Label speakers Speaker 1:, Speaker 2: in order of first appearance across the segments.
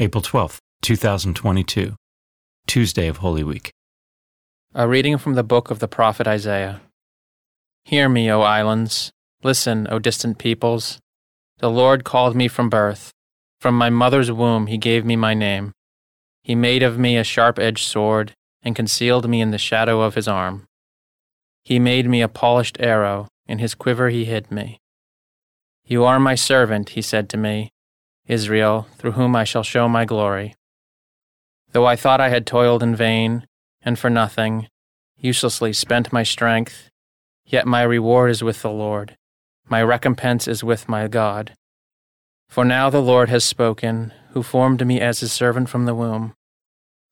Speaker 1: April 12th, 2022, Tuesday of Holy Week.
Speaker 2: A reading from the book of the prophet Isaiah. Hear me, O islands. Listen, O distant peoples. The Lord called me from birth. From my mother's womb, he gave me my name. He made of me a sharp edged sword and concealed me in the shadow of his arm. He made me a polished arrow, in his quiver he hid me. You are my servant, he said to me. Israel, through whom I shall show my glory. Though I thought I had toiled in vain, and for nothing, uselessly spent my strength, yet my reward is with the Lord, my recompense is with my God. For now the Lord has spoken, who formed me as his servant from the womb,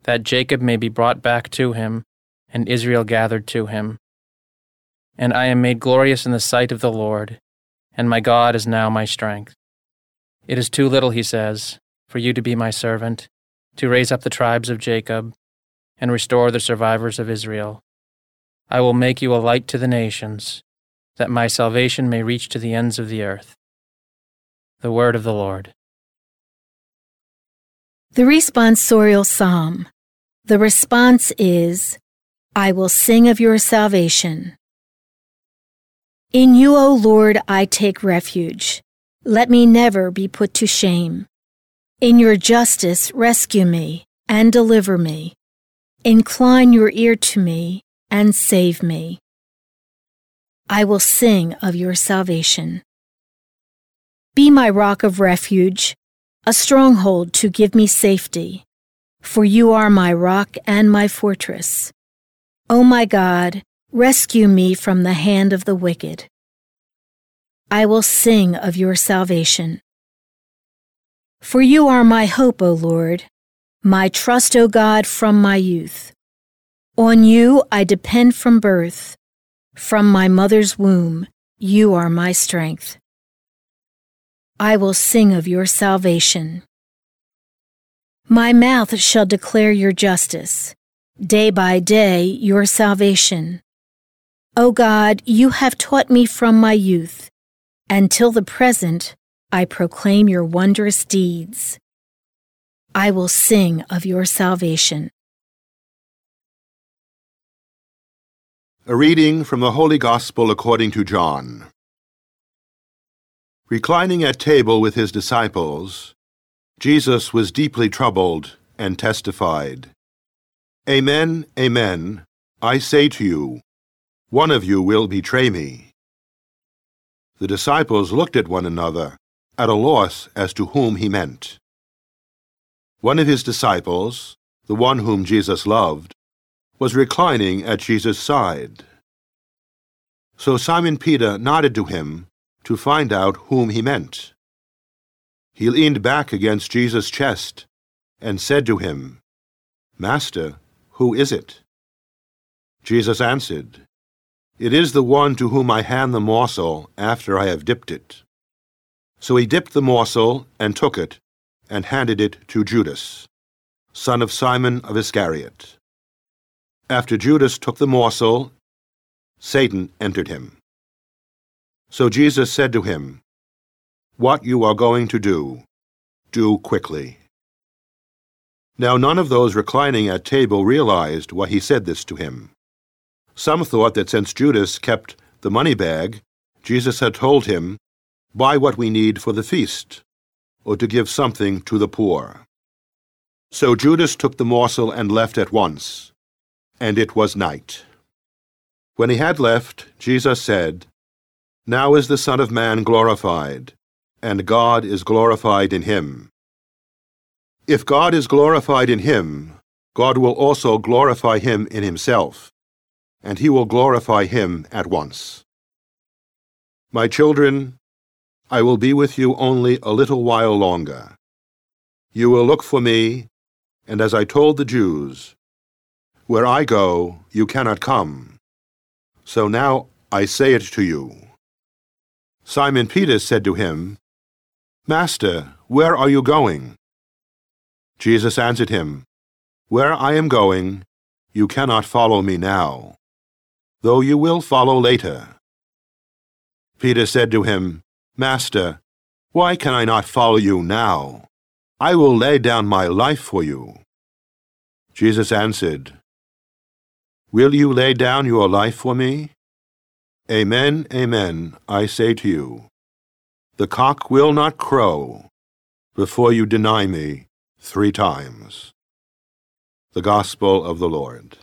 Speaker 2: that Jacob may be brought back to him, and Israel gathered to him. And I am made glorious in the sight of the Lord, and my God is now my strength. It is too little, he says, for you to be my servant, to raise up the tribes of Jacob, and restore the survivors of Israel. I will make you a light to the nations, that my salvation may reach to the ends of the earth. The word of the Lord.
Speaker 3: The responsorial psalm. The response is, I will sing of your salvation. In you, O Lord, I take refuge. Let me never be put to shame. In your justice, rescue me and deliver me. Incline your ear to me and save me. I will sing of your salvation. Be my rock of refuge, a stronghold to give me safety, for you are my rock and my fortress. O my God, rescue me from the hand of the wicked. I will sing of your salvation. For you are my hope, O Lord, my trust, O God, from my youth. On you I depend from birth. From my mother's womb, you are my strength. I will sing of your salvation. My mouth shall declare your justice, day by day your salvation. O God, you have taught me from my youth until the present, I proclaim your wondrous deeds. I will sing of your salvation.
Speaker 4: A reading from the Holy Gospel according to John. Reclining at table with his disciples, Jesus was deeply troubled and testified, Amen, amen, I say to you, one of you will betray me. The disciples looked at one another, at a loss as to whom he meant. One of his disciples, the one whom Jesus loved, was reclining at Jesus' side. So Simon Peter nodded to him to find out whom he meant. He leaned back against Jesus' chest and said to him, Master, who is it? Jesus answered, it is the one to whom I hand the morsel after I have dipped it. So he dipped the morsel and took it and handed it to Judas, son of Simon of Iscariot. After Judas took the morsel, Satan entered him. So Jesus said to him, What you are going to do, do quickly. Now none of those reclining at table realized why he said this to him. Some thought that since Judas kept the money bag, Jesus had told him, Buy what we need for the feast, or to give something to the poor. So Judas took the morsel and left at once, and it was night. When he had left, Jesus said, Now is the Son of Man glorified, and God is glorified in him. If God is glorified in him, God will also glorify him in himself and he will glorify him at once. My children, I will be with you only a little while longer. You will look for me, and as I told the Jews, where I go, you cannot come. So now I say it to you. Simon Peter said to him, Master, where are you going? Jesus answered him, Where I am going, you cannot follow me now though you will follow later. Peter said to him, Master, why can I not follow you now? I will lay down my life for you. Jesus answered, Will you lay down your life for me? Amen, amen, I say to you. The cock will not crow before you deny me three times. The Gospel of the Lord.